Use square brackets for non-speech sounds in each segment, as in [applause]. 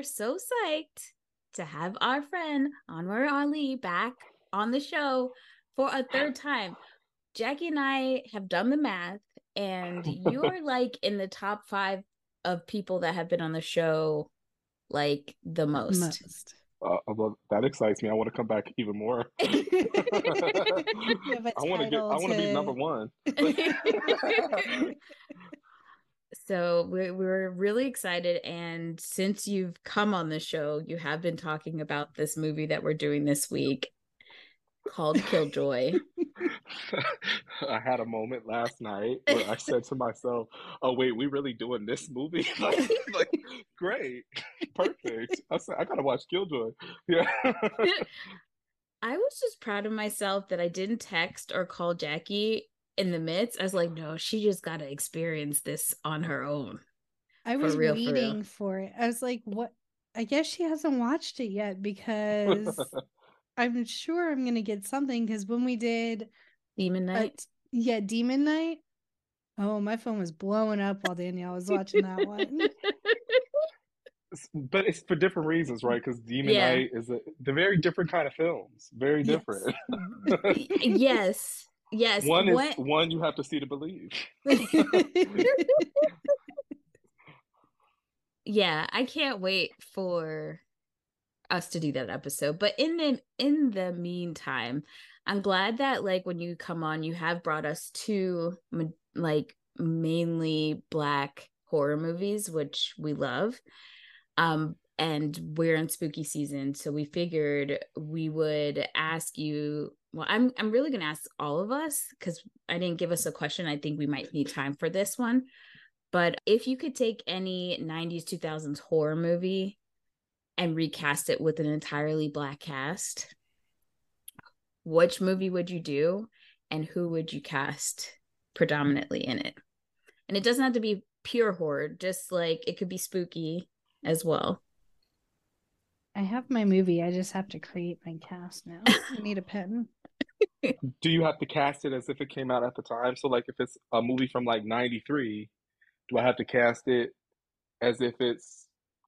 are so psyched to have our friend Anwar Ali back on the show for a third time. Jackie and I have done the math, and you're [laughs] like in the top five of people that have been on the show like the most. most. Uh, well, that excites me. I want to come back even more. [laughs] I want to get. I want to be number one. [laughs] so we're we're really excited, and since you've come on the show, you have been talking about this movie that we're doing this week called Killjoy. [laughs] I had a moment last night where I said to myself, "Oh wait, we really doing this movie? [laughs] like, like, great, perfect." I said, "I gotta watch Killjoy." Yeah. [laughs] I was just proud of myself that I didn't text or call Jackie in the midst. I was like, "No, she just got to experience this on her own." I was real, waiting for, for it. I was like, "What?" I guess she hasn't watched it yet because [laughs] I'm sure I'm gonna get something because when we did Demon Knight, yeah, Demon Knight. Oh, my phone was blowing up while Danielle was watching that one. but it's for different reasons, right? Because Demon yeah. Knight is a they're very different kind of films. Very different. yes. Yes. One is what? one you have to see to believe. [laughs] yeah, I can't wait for us to do that episode. But in the in the meantime, I'm glad that like when you come on, you have brought us two like mainly black horror movies, which we love. Um, and we're in spooky season, so we figured we would ask you. Well, I'm I'm really gonna ask all of us because I didn't give us a question. I think we might need time for this one. But if you could take any 90s 2000s horror movie and recast it with an entirely black cast, which movie would you do and who would you cast predominantly in it? And it doesn't have to be pure horror, just like it could be spooky as well. I have my movie. I just have to create my cast now. [laughs] I need a pen. Do you have to cast it as if it came out at the time? So, like, if it's a movie from like '93, do I have to cast it as if it's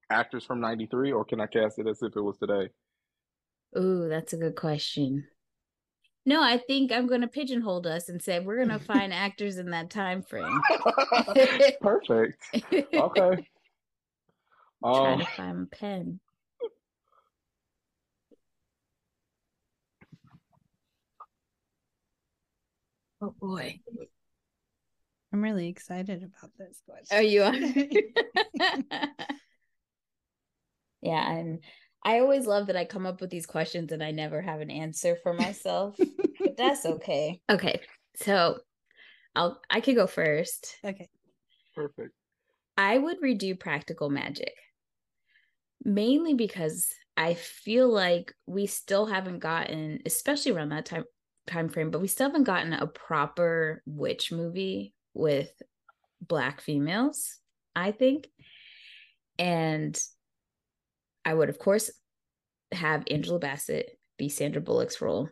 actors from 93 or can I cast it as if it was today? Ooh, that's a good question. No, I think I'm going to pigeonhole us and say we're going to find [laughs] actors in that time frame. Perfect. [laughs] Okay. I'm trying to um, find a pen. Oh boy. I'm really excited about this question. Are you? Are? [laughs] yeah, and I always love that I come up with these questions and I never have an answer for myself. but that's [laughs] okay. Okay. So I'll I could go first. Okay. Perfect. I would redo practical magic. Mainly because I feel like we still haven't gotten, especially around that time time frame, but we still haven't gotten a proper witch movie with black females, I think. And I would, of course, have Angela Bassett be Sandra Bullock's role.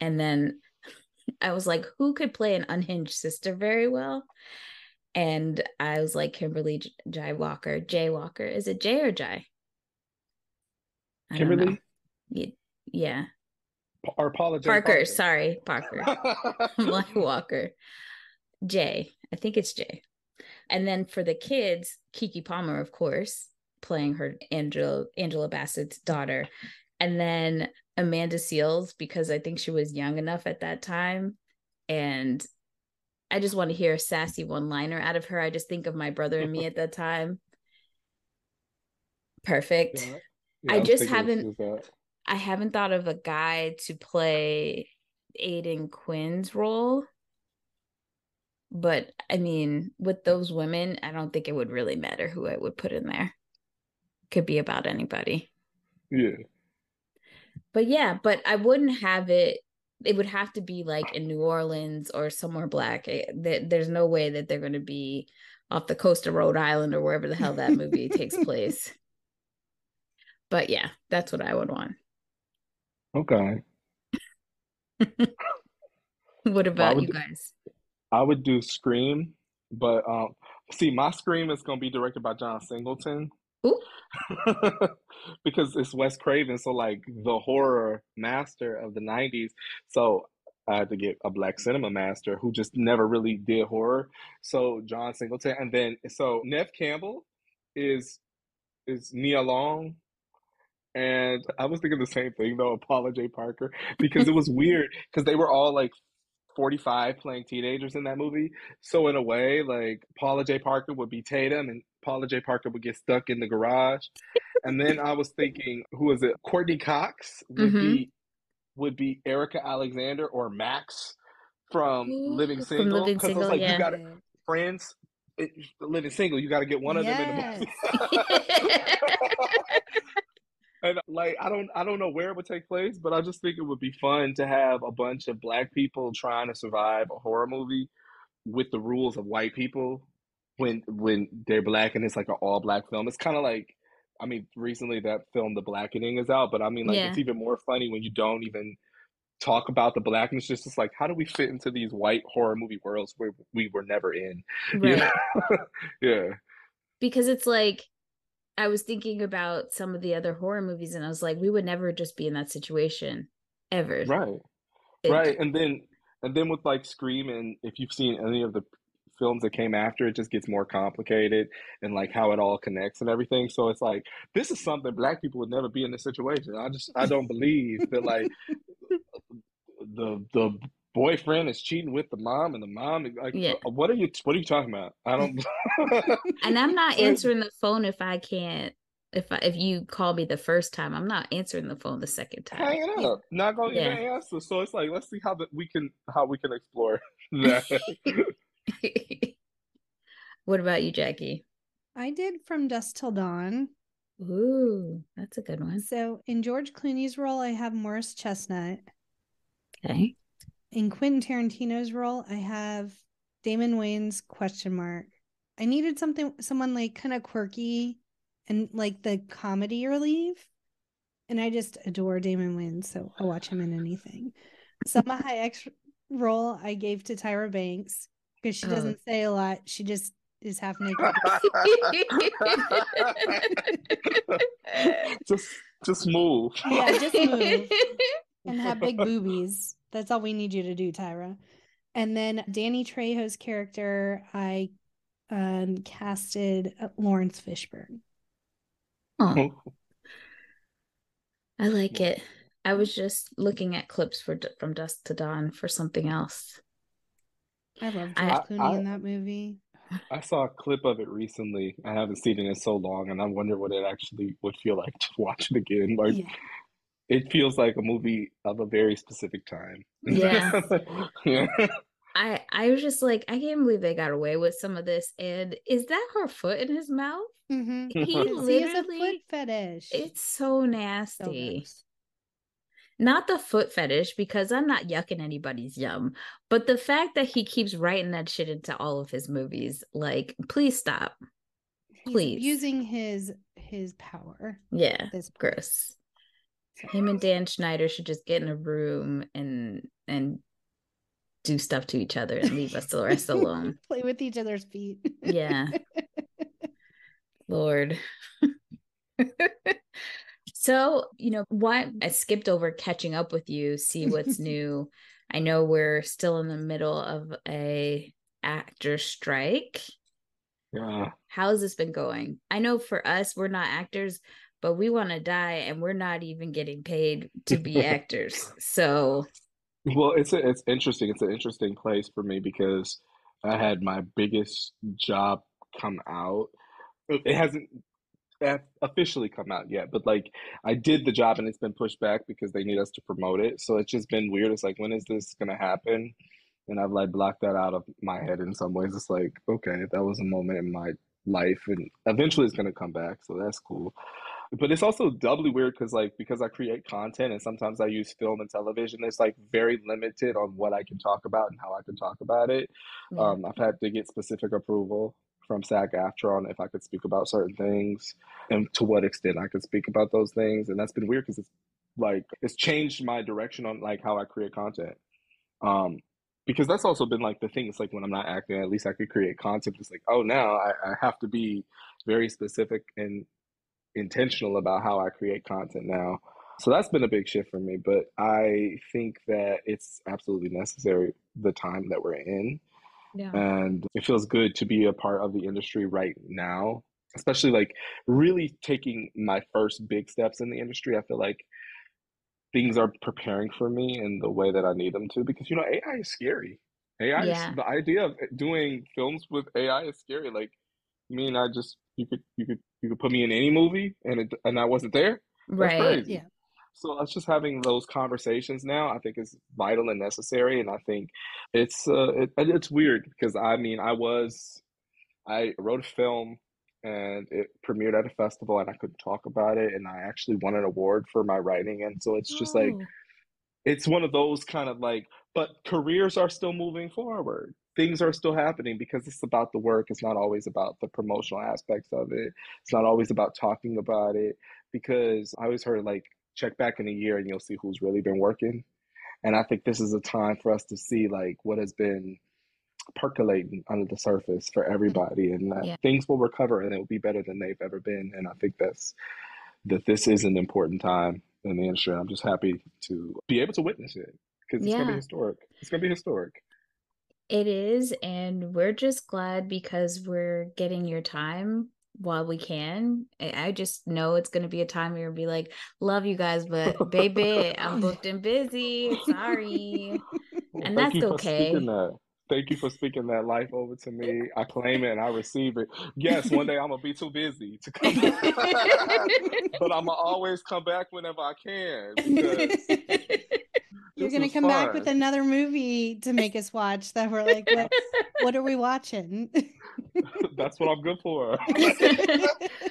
And then [laughs] I was like, who could play an unhinged sister very well? And I was like, Kimberly Jai Walker. Jay Walker. Is it Jay or Jai? Kimberly? Yeah. Or Paula Jai Parker, Parker. Sorry, Parker. [laughs] [laughs] like Walker. Jay. I think it's Jay. And then for the kids, Keke Palmer, of course playing her Angela Angela Bassett's daughter, and then Amanda Seales, because I think she was young enough at that time, and I just want to hear a sassy one liner out of her. I just think of my brother and me at that time. [laughs] Perfect. Yeah. Yeah, I just haven't. I haven't thought of a guy to play Aidan Quinn's role. But I mean, with those women, I don't think it would really matter who I would put in there could be about anybody. Yeah. But yeah, but I wouldn't have it. It would have to be like in New Orleans or somewhere black. Eh, it, there's no way that they're going to be off the coast of Rhode Island or wherever the hell that movie takes [laughs] place. But yeah, that's what I would want. Okay. [laughs] what about would, you guys? I would do Scream, but um, see, my Scream is going to be directed by John Singleton. [laughs] because it's Wes Craven, so like the horror master of the '90s. So I had to get a black cinema master who just never really did horror. So John Singleton, and then so Neve Campbell is is Nia Long. And I was thinking the same thing though, Paula Jai Parker, because it was [laughs] weird because they were all like 45 playing teenagers in that movie. So in a way, like Paula Jai Parker would be Tatum and Paula Jai Parker would get stuck in the garage. and then I was thinking, who is it? Courteney Cox would mm-hmm. be would be Erika Alexander or Max from Living Single. Because I was like, yeah. you got friends it, living single, you got to get one of yes. them in the movie. [laughs] [laughs] and like I don't I don't know where it would take place, but I just think it would be fun to have a bunch of black people trying to survive a horror movie with the rules of white people when when they're black and it's like an all black film. It's kind of like I mean recently that film The Blackening is out, but I mean like yeah. it's even more funny when you don't even talk about the blackness just, just like how do we fit into these white horror movie worlds where we were never in [laughs] right. yeah [laughs] yeah because it's like I was thinking about some of the other horror movies and I was like, we would never just be in that situation ever. Right. It, right. And then and then with like Scream and if you've seen any of the films that came after, it just gets more complicated and like how it all connects and everything. So it's like this is something black people would never be in this situation. I just I don't believe that like [laughs] the the boyfriend is cheating with the mom and the mom like yeah. Uh, what are you what are you talking about i don't [laughs] [laughs] and i'm not answering the phone if i can't if I, if you call me the first time i'm not answering the phone the second time hanging up not gonna yeah. even answer so it's like let's see how that we can how we can explore [laughs] that what about you jackie i did from dusk till dawn Ooh, that's a good one. So in George Clooney's role, I have Morris Chestnut. Okay. In Quentin Tarantino's role, I have Damon Wayans question mark. I needed something someone like kind of quirky and like the comedy relief. And I just adore Damon Wayans, so I'll watch him in anything. Salma Hayek's role I gave to Tyra Banks because she doesn't say a lot. She just is half naked. [laughs] just just move. Yeah, just move. [laughs] and have big boobies. That's all we need you to do, Tyra. And then Danny Trejo's character, I um, casted Laurence Fishburne. Oh, I like it. I was just looking at clips for from Dusk to Dawn for something else. I love George Clooney I, in that movie. I saw a clip of it recently. I haven't seen it in so long, and I wonder what it actually would feel like to watch it again. Like, yeah it feels like a movie of a very specific time. Yeah. [laughs] yeah. I I was just like, I can't believe they got away with some of this. And is that her foot in his mouth? Mm-hmm. He [laughs] literally has a foot fetish. It's so nasty. So not the foot fetish because I'm not yucking anybody's yum, but the fact that he keeps writing that shit into all of his movies, like, please stop. Please. He's using his his power. Yeah. This gross. Him and Dan Schneider should just get in a room and and do stuff to each other and leave us the rest alone. [laughs] Play with each other's feet. yeah. [laughs] Lord. [laughs] so, you know, why I skipped over catching up with you, see what's new. I know we're still in the middle of a actor strike. Yeah. How's this been going? I know for us, we're not actors, but we want to die and we're not even getting paid [laughs] to be actors. So well, it's a, it's interesting. It's an interesting place for me because I had my biggest job come out. It hasn't officially come out yet, but like I did the job and it's been pushed back because they need us to promote it. So it's just been weird. It's like when is this gonna happen? And I've like blocked that out of my head in some ways. It's like okay, that was a moment in my life, and eventually it's gonna come back. So that's cool but it's also doubly weird because like because i create content and sometimes i use film and television it's like very limited on what i can talk about and how i can talk about it yeah. um, i've had to get specific approval from SAG-AFTRA on if I could speak about certain things and to what extent I could speak about those things. And that's been weird because it's like it's changed my direction on like how I create content. Um, because that's also been like the thing. It's like when I'm not acting, at least I could create content. It's like, oh, now I, I have to be very specific and intentional about how I create content now. So that's been a big shift for me. But I think that it's absolutely necessary the time that we're in. Yeah. And it feels good to be a part of the industry right now, especially like really taking my first big steps in the industry. I feel like things are preparing for me in the way that I need them to because, you know, AI is scary. AI, Yeah. is, the idea of eh, doing films with AI is scary. Like, mean, I just you could you could you could put me in any movie and it and I wasn't there. That's Right. crazy. Yeah. So us just having those conversations now, I think is vital and necessary. And I think it's uh, it, it's weird because I mean, I was I wrote a film and it premiered at a festival and I couldn't talk about it and I actually won an award for my writing. And so it's just like Oh, it's one of those kind of like, but careers are still moving forward. Things are still happening because it's about the work. It's not always about the promotional aspects of it. It's not always about talking about it because I always heard like check back in a year and you'll see who's really been working. And I think this is a time for us to see like what has been percolating under the surface for mm-hmm. everybody and that Yeah. things will recover and it will be better than they've ever been. And I think that's that this is an important time in the industry. I'm just happy to be able to witness it because it's gonna be historic. It's gonna be historic. It is. And we're just glad because we're getting your time while we can. I just know it's going to be a time where you'll be like, love you guys, but baby, I'm [laughs] booked and busy. Sorry. And that's okay. Thank you for speaking that life over to me. I claim it and I receive it. Yes, one day [laughs] I'm gonna be too busy to come back. [laughs] but I'm gonna always come back whenever I can because You're gonna was come back with another movie to make us watch that we're like, what, [laughs] what are we watching? [laughs] That's what I'm good for. [laughs]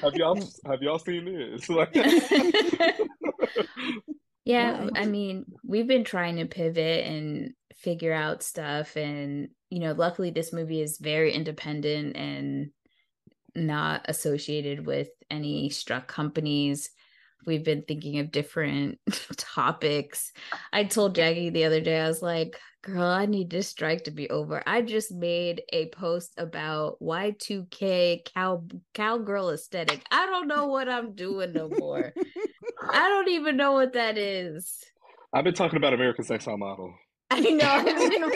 have y'all have y'all seen this? Like, Yeah, Yeah. I mean, we've been trying to pivot and figure out stuff. And, you know, luckily this movie is very independent and not associated with any struck companies. We've been thinking of different [laughs] topics. I told Jackie the other day, I was like, girl, I need this strike to be over. I just made a post about Y2K cow cowgirl aesthetic. I don't know what I'm doing no more. [laughs] I don't even know what that is. I've been talking about America's Next Top Model. [laughs] I know. I've been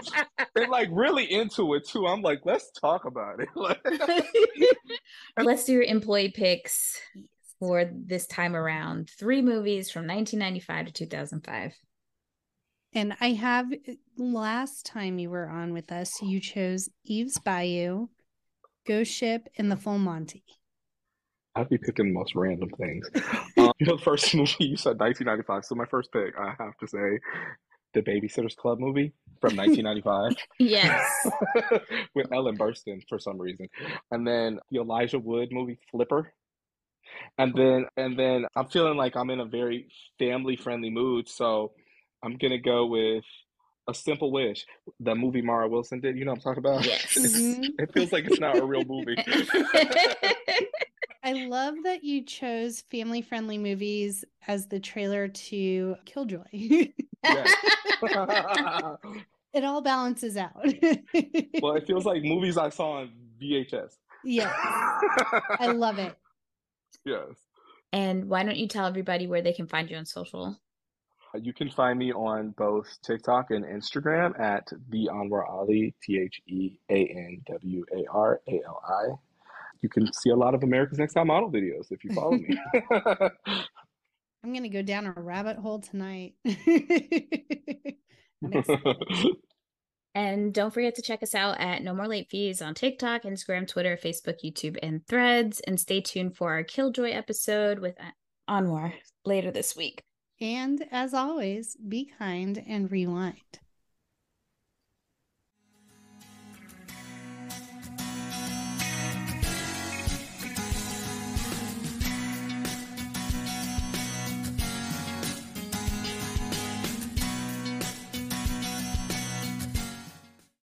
watching. and like really into it too. I'm like, let's talk about it. [laughs] [laughs] Let's do your employee picks for this time around. Three movies from 1995 to 2005. And I have last time you were on with us, you chose Eve's Bayou, Ghost Ship, and The Full Monty. I'd be picking the most random things. [laughs] Um, you know, the first [laughs] movie you said 1995. So my first pick, I have to say, the Babysitters Club movie from 1995 [laughs] Yes. with Ellen Burstyn for some reason, and then the Elijah Wood movie Flipper. And then, and then I'm feeling like I'm in a very family friendly mood, so I'm gonna go with A Simple Wish, the movie Mara Wilson did. You know what I'm talking about? Yes. Mhm. it feels like it's not a real movie. I love that you chose family friendly movies as the trailer to Killjoy. [laughs] It all balances out. [laughs] well, it feels like movies I saw on VHS. yes, I love it. [laughs] yes. and why don't you tell everybody where they can find you on social? You can find me on both TikTok and Instagram at the Anwar Ali, T H E A N W A R A L I. You can see a lot of America's Next Top Model videos if you follow me. [laughs] I'm gonna go down a rabbit hole tonight. [laughs] [laughs] And don't forget to check us out at No More Late Fees on TikTok, Instagram, Twitter, Facebook, YouTube, and Threads. And stay tuned for our Killjoy episode with uh, Anwar later this week. and as always, be kind and rewind.